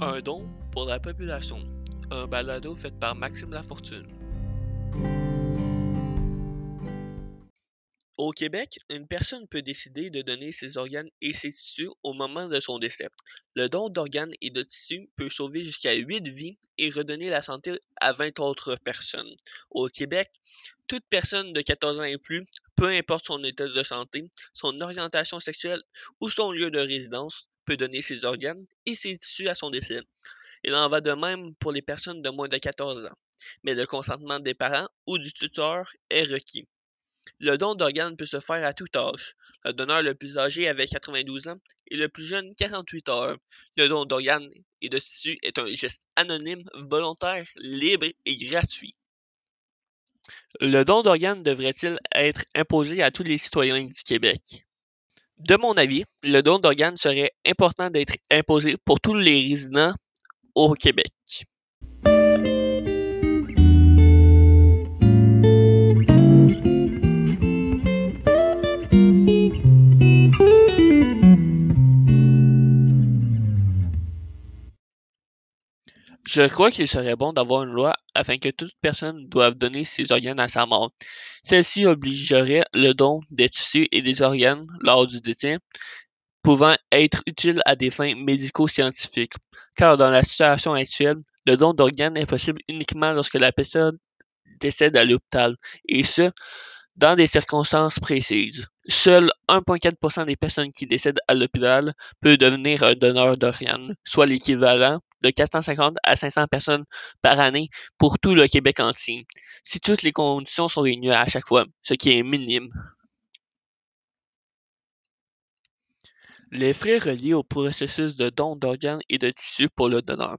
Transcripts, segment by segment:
Un don pour la population. Un balado fait par Maxime Lafortune. Au Québec, une personne peut décider de donner ses organes et ses tissus au moment de son décès. Le don d'organes et de tissus peut sauver jusqu'à 8 vies et redonner la santé à 20 autres personnes. Au Québec, toute personne de 14 ans et plus, peu importe son état de santé, son orientation sexuelle ou son lieu de résidence, peut donner ses organes et ses tissus à son décès. Il en va de même pour les personnes de moins de 14 ans, mais le consentement des parents ou du tuteur est requis. Le don d'organes peut se faire à tout âge. Le donneur le plus âgé avait 92 ans et le plus jeune 48 heures. Le don d'organes et de tissus est un geste anonyme, volontaire, libre et gratuit. Le don d'organes devrait-il être imposé à tous les citoyens du Québec? De mon avis, le don d'organes serait important d'être imposé pour tous les résidents au Québec. Je crois qu'il serait bon d'avoir une loi afin que toute personne doive donner ses organes à sa mort. Celle-ci obligerait le don des tissus et des organes lors du décès, pouvant être utile à des fins médico-scientifiques, car dans la situation actuelle, le don d'organes est possible uniquement lorsque la personne décède à l'hôpital, et ce, dans des circonstances précises. Seul 1,4% des personnes qui décèdent à l'hôpital peut devenir un donneur d'organes, soit l'équivalent de 450 à 500 personnes par année pour tout le Québec entier, si toutes les conditions sont réunies à chaque fois, ce qui est minime. Les frais reliés au processus de don d'organes et de tissus pour le donneur.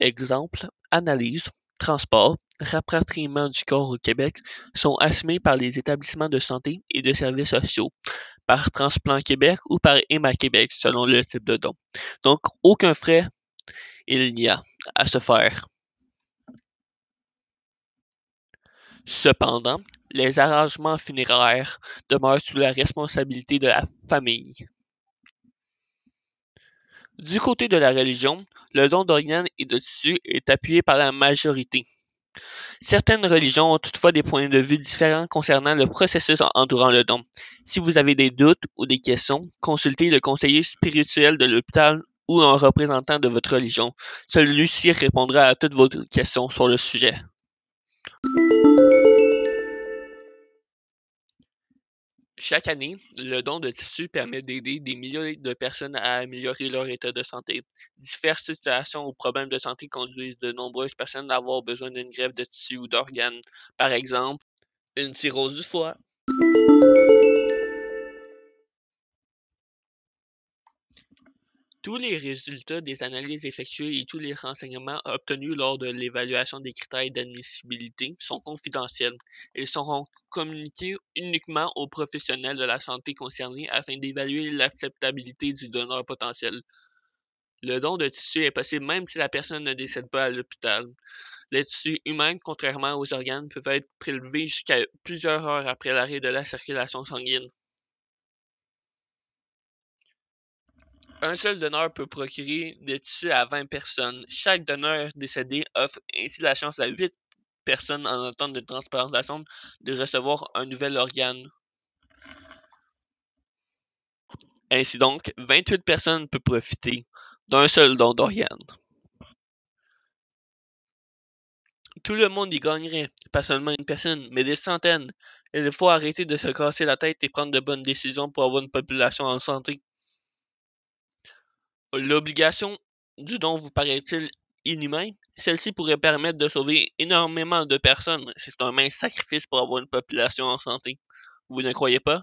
Exemple, analyse, transport, rapatriement du corps au Québec sont assumés par les établissements de santé et de services sociaux, par Transplant Québec ou par Emma Québec selon le type de don. Donc, aucun frais il n'y a à se faire. Cependant, les arrangements funéraires demeurent sous la responsabilité de la famille. Du côté de la religion, le don d'organes et de tissus est appuyé par la majorité. Certaines religions ont toutefois des points de vue différents concernant le processus entourant le don. Si vous avez des doutes ou des questions, consultez le conseiller spirituel de l'hôpital ou un représentant de votre religion. Celui-ci répondra à toutes vos questions sur le sujet. Chaque année, le don de tissu permet d'aider des milliers de personnes à améliorer leur état de santé. Diverses situations ou problèmes de santé conduisent de nombreuses personnes à avoir besoin d'une greffe de tissu ou d'organes. Par exemple, une cirrhose du foie. Tous les résultats des analyses effectuées et tous les renseignements obtenus lors de l'évaluation des critères d'admissibilité sont confidentiels et seront communiqués uniquement aux professionnels de la santé concernés afin d'évaluer l'acceptabilité du donneur potentiel. Le don de tissu est possible même si la personne ne décède pas à l'hôpital. Les tissus humains, contrairement aux organes, peuvent être prélevés jusqu'à plusieurs heures après l'arrêt de la circulation sanguine. Un seul donneur peut procurer des tissus à 20 personnes. Chaque donneur décédé offre ainsi la chance à 8 personnes en attente de transplantation de recevoir un nouvel organe. Ainsi donc, 28 personnes peuvent profiter d'un seul don d'organe. Tout le monde y gagnerait, pas seulement une personne, mais des centaines. Il faut arrêter de se casser la tête et prendre de bonnes décisions pour avoir une population en santé. L'obligation du don vous paraît-il inhumain? Celle-ci pourrait permettre de sauver énormément de personnes. C'est un mince sacrifice pour avoir une population en santé. Vous ne croyez pas?